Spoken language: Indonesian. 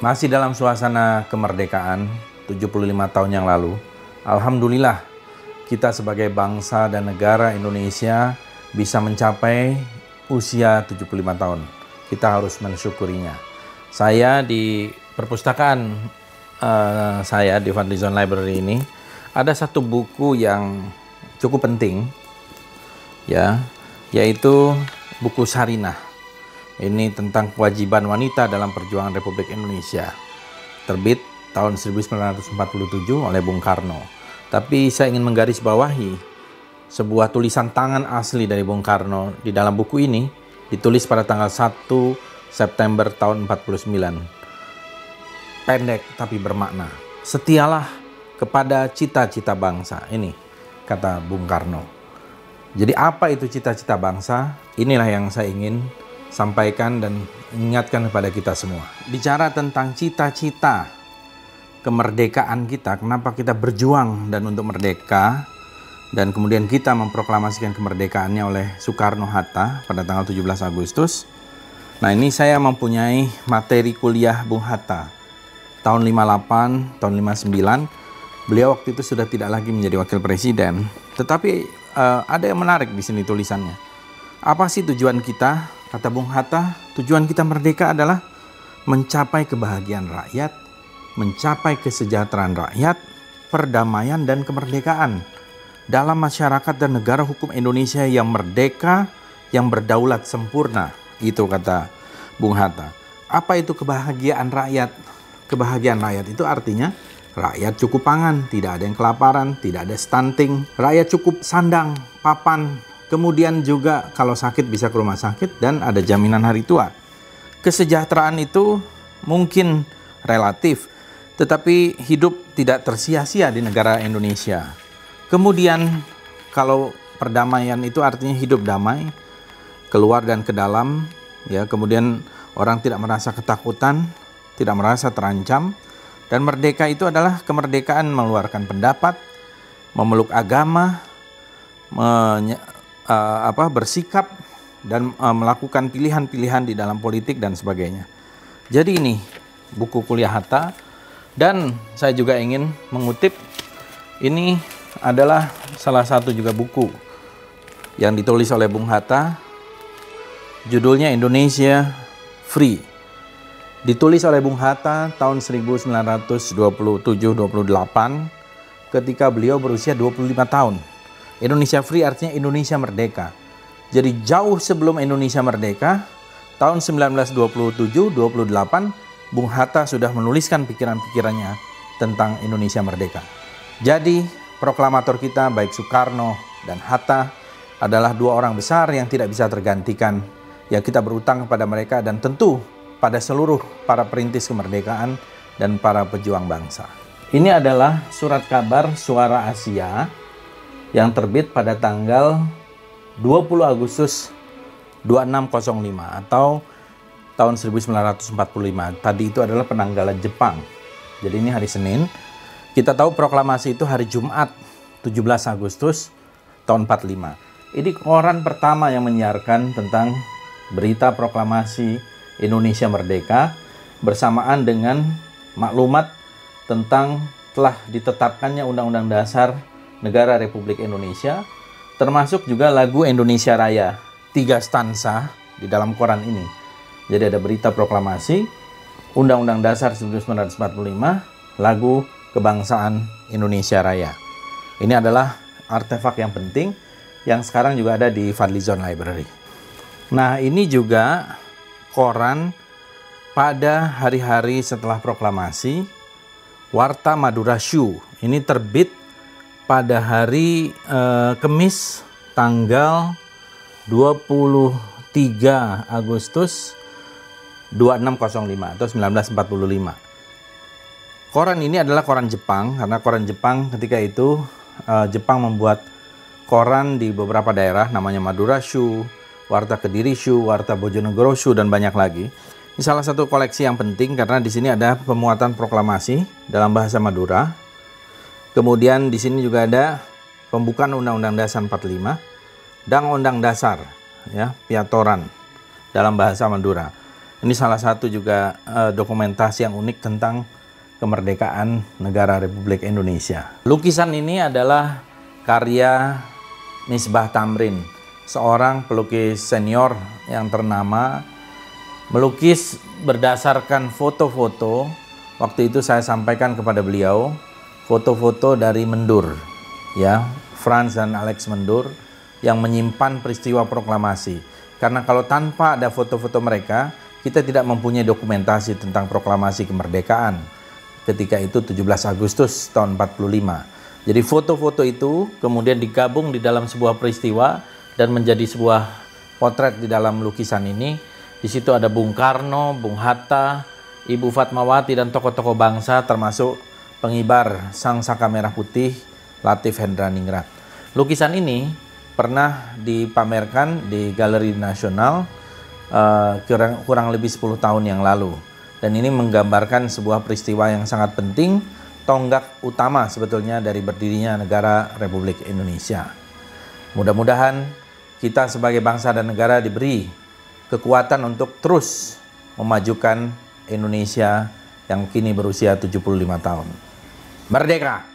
Masih dalam suasana kemerdekaan 75 tahun yang lalu, Alhamdulillah kita sebagai bangsa dan negara Indonesia bisa mencapai usia 75 tahun. Kita harus mensyukurinya. Saya di perpustakaan uh, saya di Fadlizon Library ini ada satu buku yang cukup penting ya, yaitu buku Sarinah ini tentang kewajiban wanita dalam perjuangan Republik Indonesia. Terbit tahun 1947 oleh Bung Karno. Tapi saya ingin menggarisbawahi sebuah tulisan tangan asli dari Bung Karno di dalam buku ini ditulis pada tanggal 1 September tahun 49. Pendek tapi bermakna. Setialah kepada cita-cita bangsa. Ini kata Bung Karno. Jadi apa itu cita-cita bangsa? Inilah yang saya ingin sampaikan dan ingatkan kepada kita semua. Bicara tentang cita-cita kemerdekaan kita, kenapa kita berjuang dan untuk merdeka dan kemudian kita memproklamasikan kemerdekaannya oleh Soekarno-Hatta pada tanggal 17 Agustus. Nah, ini saya mempunyai materi kuliah Bung Hatta tahun 58, tahun 59. Beliau waktu itu sudah tidak lagi menjadi wakil presiden, tetapi uh, ada yang menarik di sini tulisannya. Apa sih tujuan kita Kata Bung Hatta, tujuan kita merdeka adalah mencapai kebahagiaan rakyat, mencapai kesejahteraan rakyat, perdamaian dan kemerdekaan dalam masyarakat dan negara hukum Indonesia yang merdeka, yang berdaulat sempurna. Itu kata Bung Hatta. Apa itu kebahagiaan rakyat? Kebahagiaan rakyat itu artinya rakyat cukup pangan, tidak ada yang kelaparan, tidak ada stunting, rakyat cukup sandang, papan, Kemudian juga kalau sakit bisa ke rumah sakit dan ada jaminan hari tua. Kesejahteraan itu mungkin relatif, tetapi hidup tidak tersia-sia di negara Indonesia. Kemudian kalau perdamaian itu artinya hidup damai, keluar dan ke dalam, ya. Kemudian orang tidak merasa ketakutan, tidak merasa terancam, dan merdeka itu adalah kemerdekaan mengeluarkan pendapat, memeluk agama, uh, apa bersikap dan uh, melakukan pilihan-pilihan di dalam politik dan sebagainya. Jadi ini buku kuliah Hatta dan saya juga ingin mengutip ini adalah salah satu juga buku yang ditulis oleh Bung Hatta. Judulnya Indonesia Free. Ditulis oleh Bung Hatta tahun 1927-28 ketika beliau berusia 25 tahun Indonesia Free artinya Indonesia merdeka. Jadi jauh sebelum Indonesia merdeka, tahun 1927-28, Bung Hatta sudah menuliskan pikiran-pikirannya tentang Indonesia merdeka. Jadi proklamator kita baik Soekarno dan Hatta adalah dua orang besar yang tidak bisa tergantikan. Ya kita berutang kepada mereka dan tentu pada seluruh para perintis kemerdekaan dan para pejuang bangsa. Ini adalah surat kabar Suara Asia yang terbit pada tanggal 20 Agustus 2605 atau tahun 1945. Tadi itu adalah penanggalan Jepang. Jadi ini hari Senin. Kita tahu proklamasi itu hari Jumat 17 Agustus tahun 45. Ini koran pertama yang menyiarkan tentang berita proklamasi Indonesia Merdeka bersamaan dengan maklumat tentang telah ditetapkannya Undang-Undang Dasar negara Republik Indonesia, termasuk juga lagu Indonesia Raya, tiga stansa di dalam koran ini. Jadi ada berita proklamasi, Undang-Undang Dasar 1945, lagu kebangsaan Indonesia Raya. Ini adalah artefak yang penting yang sekarang juga ada di Fadlizon Library. Nah, ini juga koran pada hari-hari setelah proklamasi Warta Madura Shu. Ini terbit pada hari uh, Kemis tanggal 23 Agustus 2605 atau 1945. Koran ini adalah koran Jepang karena koran Jepang ketika itu uh, Jepang membuat koran di beberapa daerah namanya Madura Shu, Warta Kediri Shu, Warta Bojonegoro Shu dan banyak lagi. Ini salah satu koleksi yang penting karena di sini ada pemuatan proklamasi dalam bahasa Madura Kemudian di sini juga ada pembukaan Undang-Undang Dasar 45 dan Undang Dasar ya, piatoran dalam bahasa Madura. Ini salah satu juga uh, dokumentasi yang unik tentang kemerdekaan negara Republik Indonesia. Lukisan ini adalah karya Misbah Tamrin, seorang pelukis senior yang ternama melukis berdasarkan foto-foto. Waktu itu saya sampaikan kepada beliau foto-foto dari Mendur, ya, Franz dan Alex Mendur yang menyimpan peristiwa proklamasi. Karena kalau tanpa ada foto-foto mereka, kita tidak mempunyai dokumentasi tentang proklamasi kemerdekaan ketika itu 17 Agustus tahun 45. Jadi foto-foto itu kemudian digabung di dalam sebuah peristiwa dan menjadi sebuah potret di dalam lukisan ini. Di situ ada Bung Karno, Bung Hatta, Ibu Fatmawati dan tokoh-tokoh bangsa termasuk pengibar Sang Saka Merah Putih Latif Hendra Ningrat. Lukisan ini pernah dipamerkan di Galeri Nasional uh, kurang, kurang lebih 10 tahun yang lalu. Dan ini menggambarkan sebuah peristiwa yang sangat penting, tonggak utama sebetulnya dari berdirinya negara Republik Indonesia. Mudah-mudahan kita sebagai bangsa dan negara diberi kekuatan untuk terus memajukan Indonesia yang kini berusia 75 tahun. Merdeka!